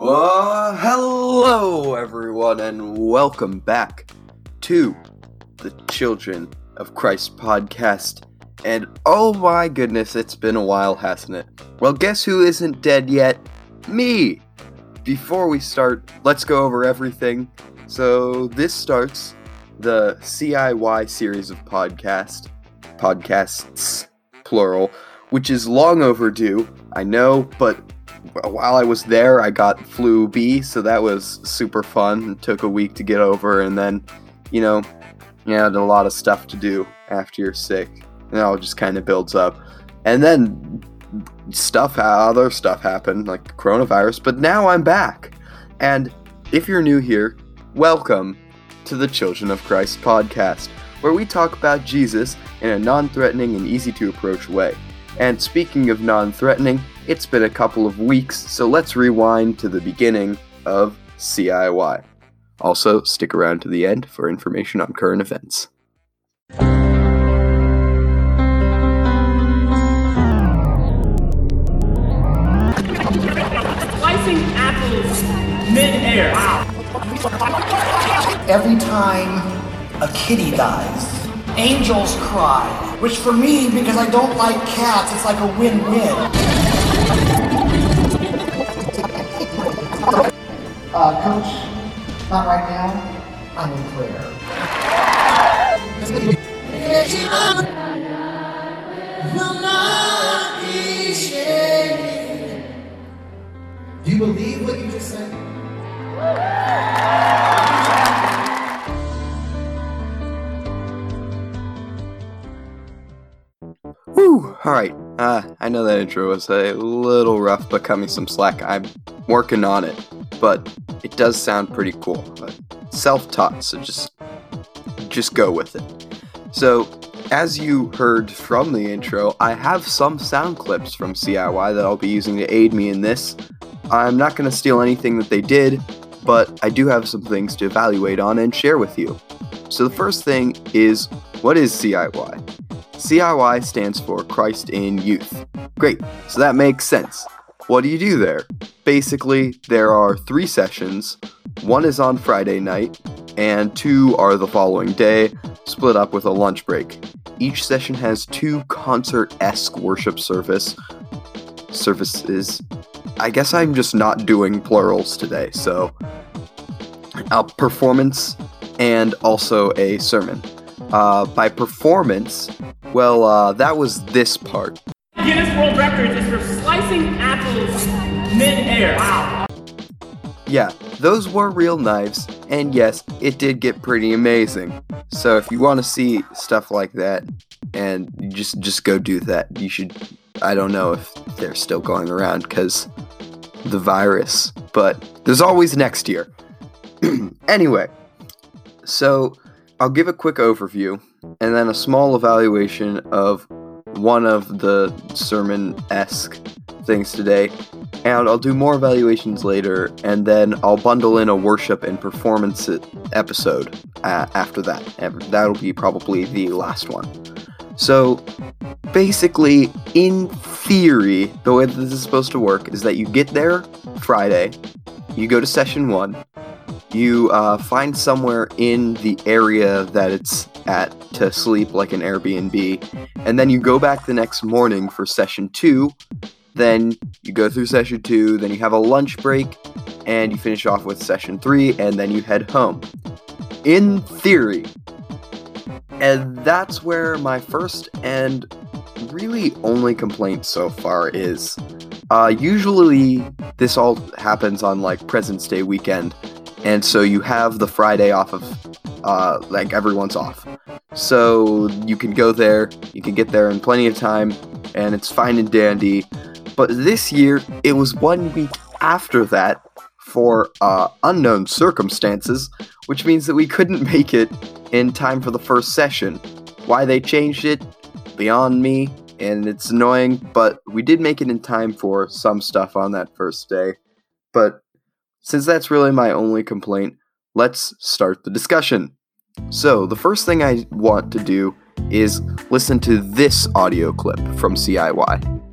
Uh, hello, everyone, and welcome back to the Children of Christ podcast. And oh my goodness, it's been a while, hasn't it? Well, guess who isn't dead yet? Me! Before we start, let's go over everything. So, this starts the CIY series of podcast, podcasts, plural, which is long overdue, I know, but while I was there, I got flu B, so that was super fun. It took a week to get over, and then, you know, you had a lot of stuff to do after you're sick, and it all just kind of builds up. And then stuff, other stuff happened, like coronavirus, but now I'm back. And if you're new here, welcome to the Children of Christ podcast, where we talk about Jesus in a non threatening and easy to approach way. And speaking of non threatening, it's been a couple of weeks, so let's rewind to the beginning of CIY. Also, stick around to the end for information on current events. Slicing apples mid-air. Every time a kitty dies, angels cry. Which for me, because I don't like cats, it's like a win-win. Uh, coach, not right now. I'm in prayer. Do you believe what you just said? Whew, alright. Uh, I know that intro was a little rough, but cut me some slack. I'm working on it, but it does sound pretty cool. Self-taught, so just just go with it. So, as you heard from the intro, I have some sound clips from CIY that I'll be using to aid me in this. I'm not going to steal anything that they did, but I do have some things to evaluate on and share with you. So, the first thing is what is CIY? CIY stands for Christ in Youth. Great, so that makes sense. What do you do there? Basically, there are three sessions. One is on Friday night, and two are the following day, split up with a lunch break. Each session has two concert esque worship service services. I guess I'm just not doing plurals today, so a performance and also a sermon. Uh, by performance, well, uh, that was this part. Guinness World Records is for slicing apples mid-air. Wow. Yeah, those were real knives, and yes, it did get pretty amazing. So if you want to see stuff like that, and just just go do that, you should. I don't know if they're still going around because the virus, but there's always next year. anyway, so I'll give a quick overview and then a small evaluation of one of the sermon esque things today, and I'll do more evaluations later, and then I'll bundle in a worship and performance episode uh, after that. That'll be probably the last one. So, basically, in theory, the way that this is supposed to work is that you get there Friday, you go to session one, you uh, find somewhere in the area that it's at to sleep, like an Airbnb, and then you go back the next morning for session two. Then you go through session two, then you have a lunch break, and you finish off with session three, and then you head home. In theory. And that's where my first and really only complaint so far is. Uh, usually, this all happens on like President's Day weekend, and so you have the Friday off of, uh, like everyone's off. So you can go there, you can get there in plenty of time, and it's fine and dandy. But this year, it was one week after that for uh, unknown circumstances, which means that we couldn't make it in time for the first session. Why they changed it, beyond me, and it's annoying, but we did make it in time for some stuff on that first day. But since that's really my only complaint, let's start the discussion. So, the first thing I want to do is listen to this audio clip from CIY.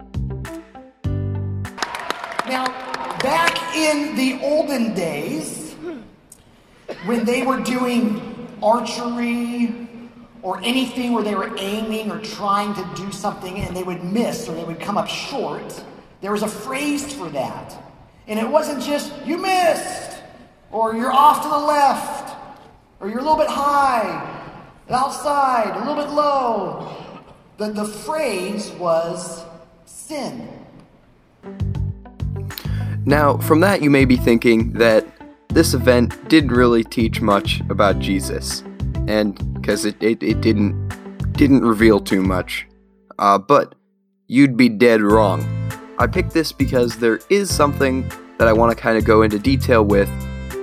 In the olden days, when they were doing archery or anything where they were aiming or trying to do something and they would miss or they would come up short, there was a phrase for that. And it wasn't just, you missed, or you're off to the left, or you're a little bit high, outside, a little bit low. The, the phrase was sin. Now, from that, you may be thinking that this event didn't really teach much about Jesus, and because it, it, it didn't didn't reveal too much. Uh, but you'd be dead wrong. I picked this because there is something that I want to kind of go into detail with,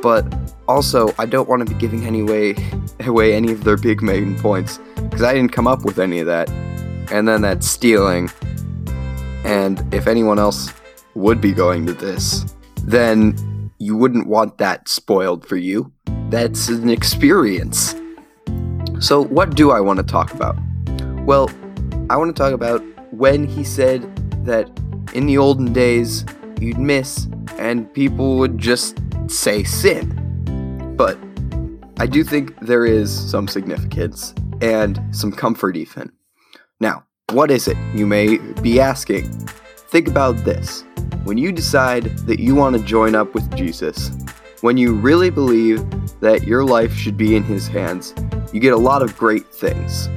but also I don't want to be giving any way away any of their big main points because I didn't come up with any of that. And then that stealing. And if anyone else would be going to this, then you wouldn't want that spoiled for you. That's an experience. So, what do I want to talk about? Well, I want to talk about when he said that in the olden days you'd miss and people would just say sin. But I do think there is some significance and some comfort, even. Now, what is it? You may be asking. Think about this. When you decide that you want to join up with Jesus, when you really believe that your life should be in His hands, you get a lot of great things.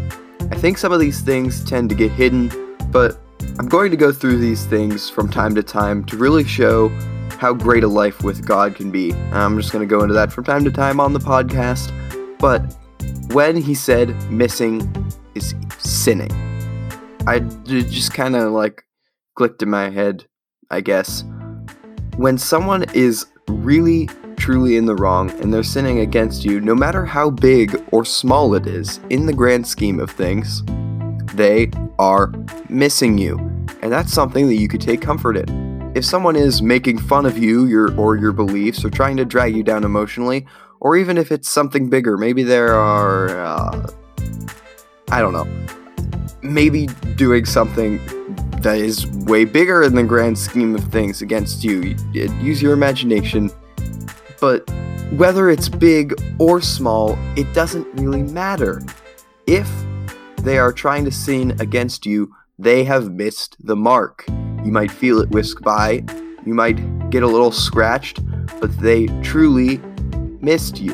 I think some of these things tend to get hidden, but I'm going to go through these things from time to time to really show how great a life with God can be. I'm just going to go into that from time to time on the podcast. But when he said missing is sinning, I just kind of like clicked in my head, I guess. When someone is really truly in the wrong and they're sinning against you, no matter how big or small it is, in the grand scheme of things, they are missing you. And that's something that you could take comfort in if someone is making fun of you your or your beliefs or trying to drag you down emotionally or even if it's something bigger maybe there are uh, i don't know maybe doing something that is way bigger in the grand scheme of things against you. Use your imagination. But whether it's big or small it doesn't really matter. If they are trying to sin against you they have missed the mark. You might feel it whisk by, you might get a little scratched, but they truly missed you.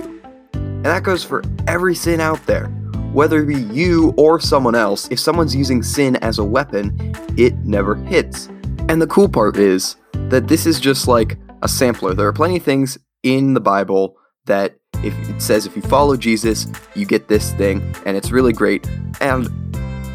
And that goes for every sin out there. Whether it be you or someone else, if someone's using sin as a weapon, it never hits. And the cool part is that this is just like a sampler. There are plenty of things in the Bible that if it says if you follow Jesus, you get this thing, and it's really great. And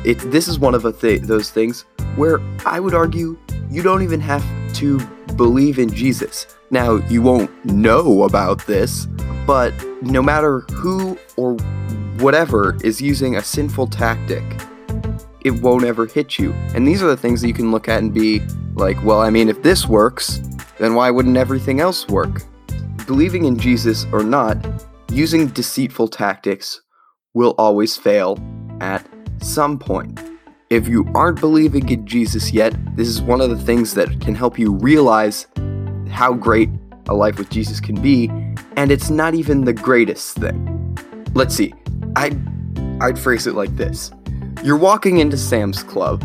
it this is one of th- those things where I would argue you don't even have to believe in Jesus. Now, you won't know about this, but no matter who or whatever is using a sinful tactic, it won't ever hit you. And these are the things that you can look at and be like, well, I mean, if this works, then why wouldn't everything else work? Believing in Jesus or not, using deceitful tactics will always fail at some point. If you aren't believing in Jesus yet, this is one of the things that can help you realize how great a life with Jesus can be, and it's not even the greatest thing. Let's see. I'd I'd phrase it like this. You're walking into Sam's Club,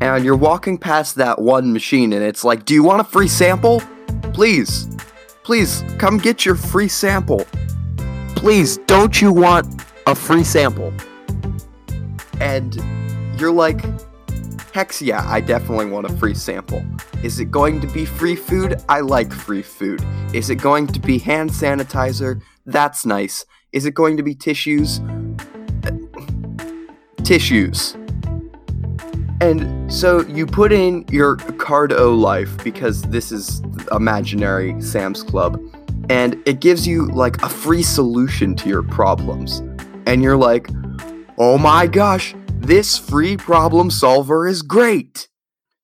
and you're walking past that one machine, and it's like, Do you want a free sample? Please, please come get your free sample. Please, don't you want a free sample? And you're like, heck yeah, I definitely want a free sample. Is it going to be free food? I like free food. Is it going to be hand sanitizer? That's nice. Is it going to be tissues? Tissues. And so you put in your card O life because this is imaginary Sam's Club, and it gives you like a free solution to your problems. And you're like, oh my gosh, this free problem solver is great.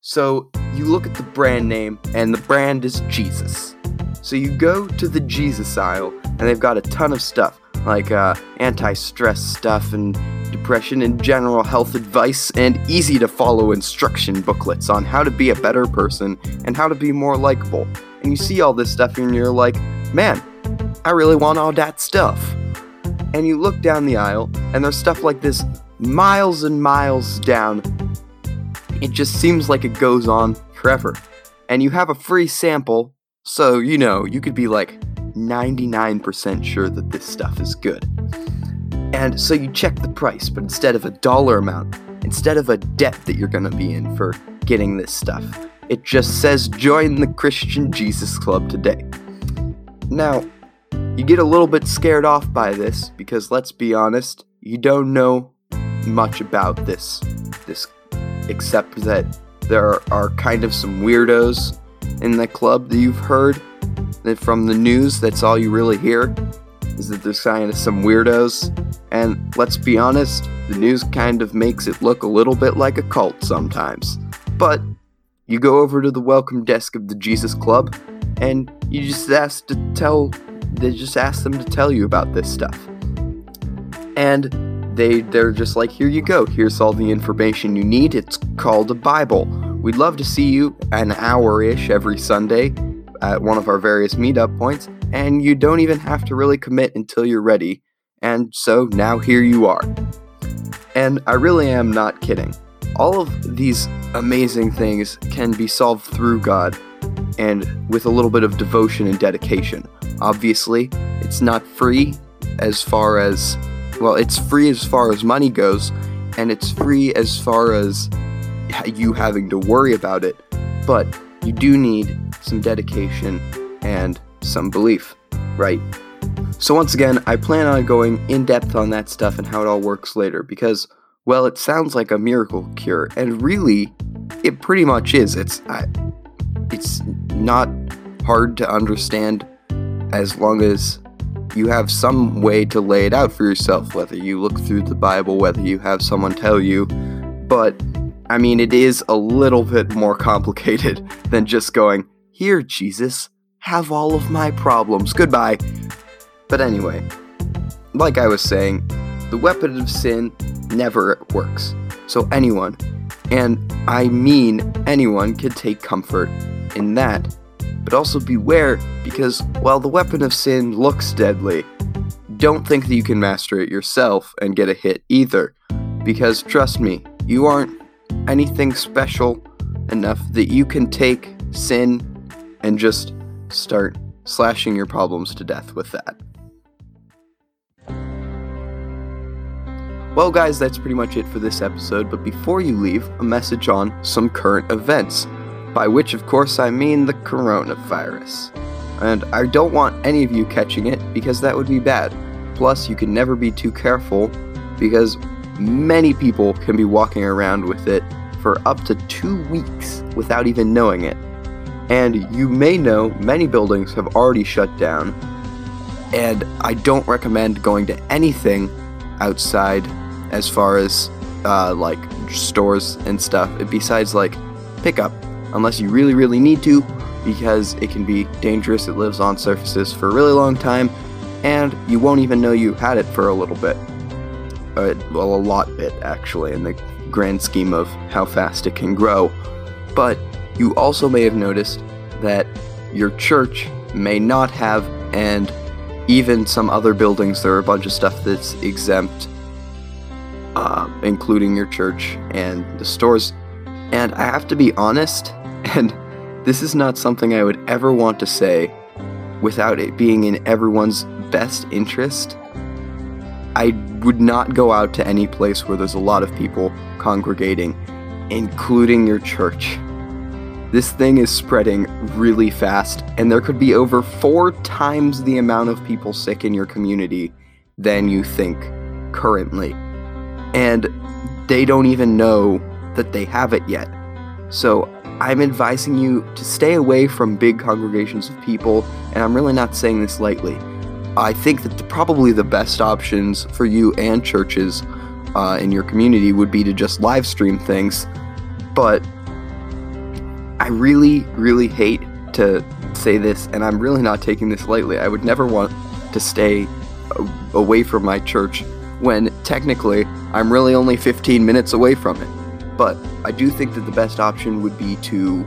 So you look at the brand name, and the brand is Jesus. So you go to the Jesus aisle, and they've got a ton of stuff like uh, anti stress stuff and depression and general health advice, and easy to follow instruction booklets on how to be a better person and how to be more likable. and you see all this stuff and you're like, man, I really want all that stuff. And you look down the aisle and there's stuff like this miles and miles down. It just seems like it goes on forever. And you have a free sample, so you know, you could be like 99% sure that this stuff is good. And so you check the price, but instead of a dollar amount, instead of a debt that you're gonna be in for getting this stuff, it just says join the Christian Jesus Club today. Now, you get a little bit scared off by this because let's be honest, you don't know much about this this except that there are kind of some weirdos in the club that you've heard that from the news that's all you really hear is that they're signing some weirdos. And let's be honest the news kind of makes it look a little bit like a cult sometimes. But you go over to the welcome desk of the jesus club and you just ask to tell they just ask them to tell you about this stuff. And they they're just like here you go. Here's all the information you need. It's called a bible. We'd love to see you an hour-ish every sunday at one of our various meetup points and you don't even have to really commit until you're ready. And so now here you are. And i really am not kidding. All of these amazing things can be solved through god and with a little bit of devotion and dedication. Obviously it's not free as far as well, it's free as far as money goes, and it's free as far as you having to worry about it, but you do need some dedication and some belief, right? So, once again, I plan on going in depth on that stuff and how it all works later because, well, it sounds like a miracle cure, and really, it pretty much is. It's, I, it's not hard to understand as long as you have some way to lay it out for yourself, whether you look through the Bible, whether you have someone tell you. But, I mean, it is a little bit more complicated than just going, Here, Jesus, have all of my problems. Goodbye. But anyway, like I was saying, the weapon of sin never works. So anyone, and I mean anyone, can take comfort in that but also beware because while the weapon of sin looks deadly, don't think that you can master it yourself and get a hit either. Because trust me, you aren't anything special enough that you can take sin and just start slashing your problems to death with that. Well, guys, that's pretty much it for this episode, but before you leave, a message on some current events by which, of course, I mean the coronavirus. And I don't want any of you catching it because that would be bad. Plus, you can never be too careful because many people can be walking around with it for up to two weeks without even knowing it. And you may know many buildings have already shut down, and I don't recommend going to anything outside as far as uh, like stores and stuff, besides like pickup unless you really, really need to, because it can be dangerous. It lives on surfaces for a really long time, and you won't even know you had it for a little bit. Well, a lot bit, actually, in the grand scheme of how fast it can grow. But you also may have noticed that your church may not have, and even some other buildings, there are a bunch of stuff that's exempt, uh, including your church and the stores. And I have to be honest, and this is not something I would ever want to say without it being in everyone's best interest. I would not go out to any place where there's a lot of people congregating, including your church. This thing is spreading really fast, and there could be over four times the amount of people sick in your community than you think currently. And they don't even know that they have it yet. So I'm advising you to stay away from big congregations of people, and I'm really not saying this lightly. I think that the, probably the best options for you and churches uh, in your community would be to just live stream things, but I really, really hate to say this, and I'm really not taking this lightly. I would never want to stay away from my church when technically I'm really only 15 minutes away from it. But I do think that the best option would be to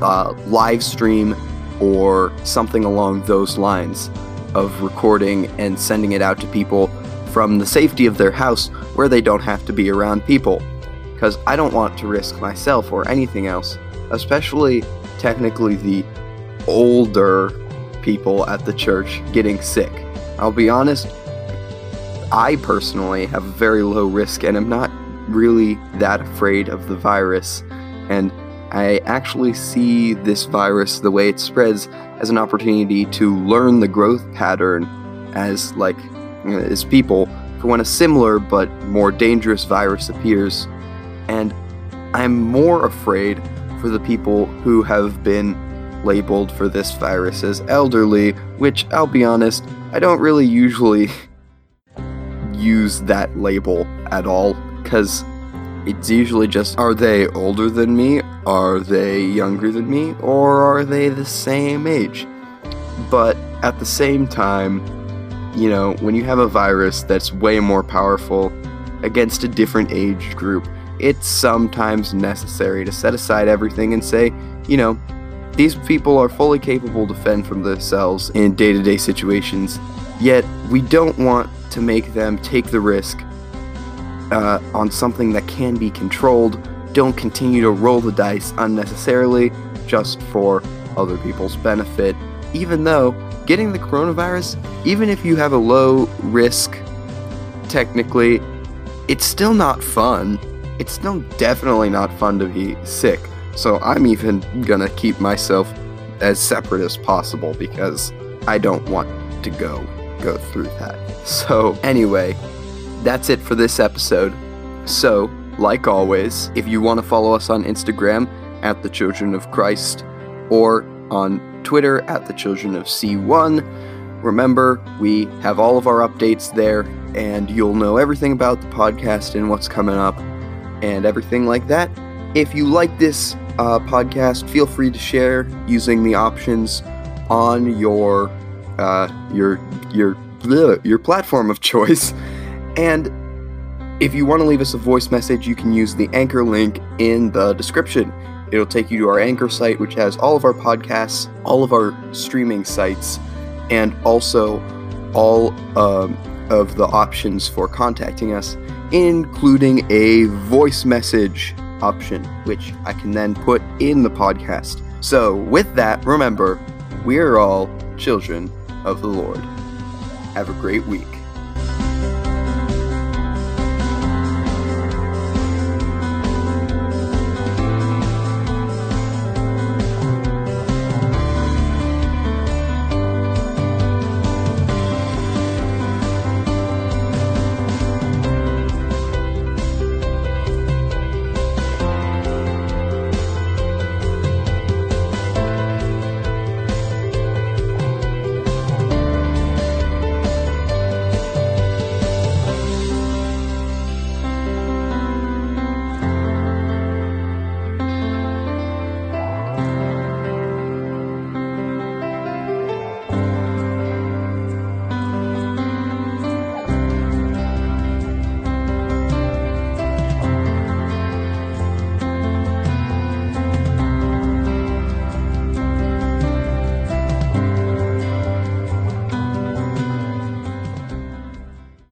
uh, live stream or something along those lines of recording and sending it out to people from the safety of their house where they don't have to be around people. Because I don't want to risk myself or anything else, especially technically the older people at the church getting sick. I'll be honest, I personally have very low risk and I'm not really that afraid of the virus. And I actually see this virus, the way it spreads, as an opportunity to learn the growth pattern as like as people for when a similar but more dangerous virus appears. And I'm more afraid for the people who have been labeled for this virus as elderly, which I'll be honest, I don't really usually use that label at all because it's usually just are they older than me, are they younger than me, or are they the same age? But at the same time, you know, when you have a virus that's way more powerful against a different age group, it's sometimes necessary to set aside everything and say, you know, these people are fully capable to fend from themselves in day to day situations, yet we don't want to make them take the risk uh, on something that can be controlled. Don't continue to roll the dice unnecessarily just for other people's benefit. Even though getting the coronavirus, even if you have a low risk, technically, it's still not fun. It's still definitely not fun to be sick. So I'm even gonna keep myself as separate as possible because I don't want to go go through that. So anyway, that's it for this episode. So, like always, if you want to follow us on Instagram at the Children of Christ or on Twitter at the Children of C1, remember we have all of our updates there and you'll know everything about the podcast and what's coming up and everything like that. If you like this uh, podcast, feel free to share using the options on your uh, your your bleh, your platform of choice. And if you want to leave us a voice message, you can use the anchor link in the description. It'll take you to our anchor site, which has all of our podcasts, all of our streaming sites, and also all um, of the options for contacting us, including a voice message option, which I can then put in the podcast. So, with that, remember, we're all children of the Lord. Have a great week.